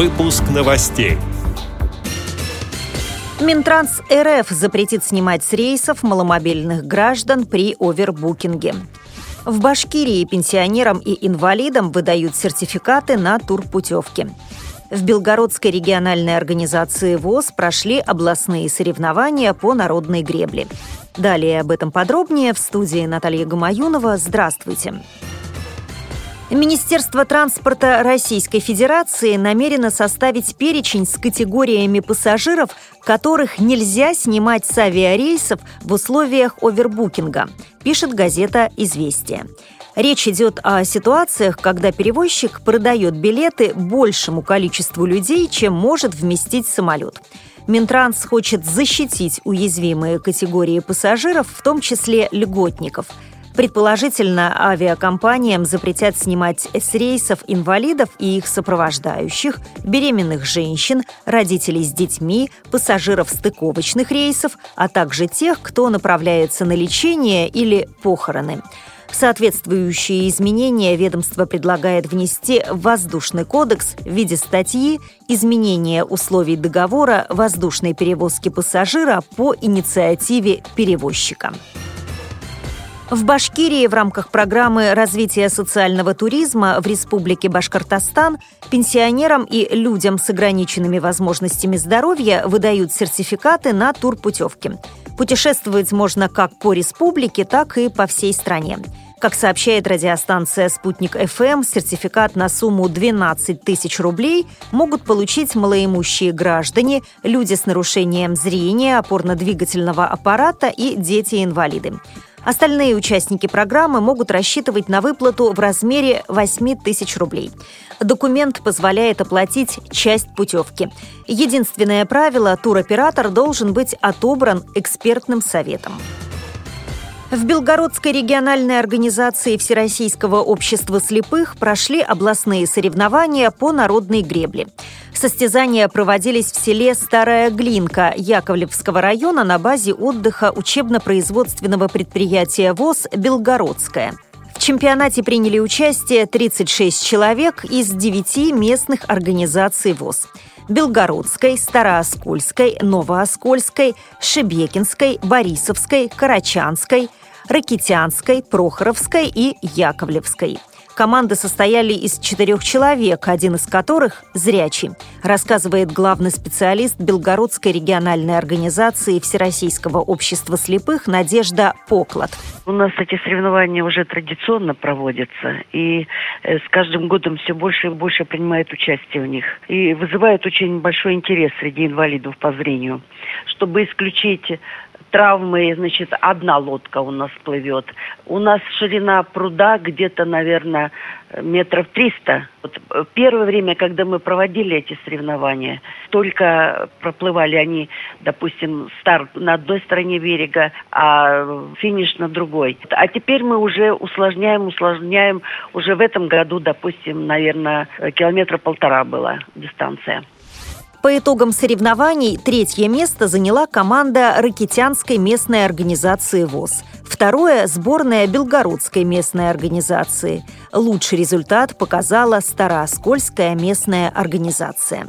Выпуск новостей. Минтранс РФ запретит снимать с рейсов маломобильных граждан при овербукинге. В Башкирии пенсионерам и инвалидам выдают сертификаты на турпутевки. В Белгородской региональной организации ВОЗ прошли областные соревнования по народной гребле. Далее об этом подробнее в студии Наталья Гамаюнова. Здравствуйте. Министерство транспорта Российской Федерации намерено составить перечень с категориями пассажиров, которых нельзя снимать с авиарейсов в условиях овербукинга, пишет газета «Известия». Речь идет о ситуациях, когда перевозчик продает билеты большему количеству людей, чем может вместить самолет. Минтранс хочет защитить уязвимые категории пассажиров, в том числе льготников – Предположительно, авиакомпаниям запретят снимать с рейсов инвалидов и их сопровождающих, беременных женщин, родителей с детьми, пассажиров стыковочных рейсов, а также тех, кто направляется на лечение или похороны. Соответствующие изменения ведомство предлагает внести в Воздушный кодекс в виде статьи «Изменение условий договора воздушной перевозки пассажира по инициативе перевозчика». В Башкирии в рамках программы развития социального туризма в Республике Башкортостан пенсионерам и людям с ограниченными возможностями здоровья выдают сертификаты на турпутевки. Путешествовать можно как по республике, так и по всей стране. Как сообщает радиостанция «Спутник ФМ», сертификат на сумму 12 тысяч рублей могут получить малоимущие граждане, люди с нарушением зрения, опорно-двигательного аппарата и дети-инвалиды. Остальные участники программы могут рассчитывать на выплату в размере 8 тысяч рублей. Документ позволяет оплатить часть путевки. Единственное правило – туроператор должен быть отобран экспертным советом. В Белгородской региональной организации Всероссийского общества слепых прошли областные соревнования по народной гребле. Состязания проводились в селе Старая Глинка Яковлевского района на базе отдыха учебно-производственного предприятия ВОЗ «Белгородская». В чемпионате приняли участие 36 человек из 9 местных организаций ВОЗ. Белгородской, Старооскольской, Новооскольской, Шебекинской, Борисовской, Карачанской – Ракитянской, Прохоровской и Яковлевской. Команды состояли из четырех человек, один из которых – зрячий, рассказывает главный специалист Белгородской региональной организации Всероссийского общества слепых Надежда Поклад. У нас эти соревнования уже традиционно проводятся, и э, с каждым годом все больше и больше принимают участие в них. И вызывают очень большой интерес среди инвалидов по зрению. Чтобы исключить травмы, значит, одна лодка у нас плывет. У нас ширина пруда где-то, наверное, метров триста. Вот э, первое время, когда мы проводили эти соревнования, только проплывали они, допустим, старт на одной стороне берега, а финиш на другой. А теперь мы уже усложняем, усложняем. Уже в этом году, допустим, наверное, километра полтора была дистанция. По итогам соревнований третье место заняла команда Ракитянской местной организации ВОЗ. Второе – сборная Белгородской местной организации. Лучший результат показала Старооскольская местная организация.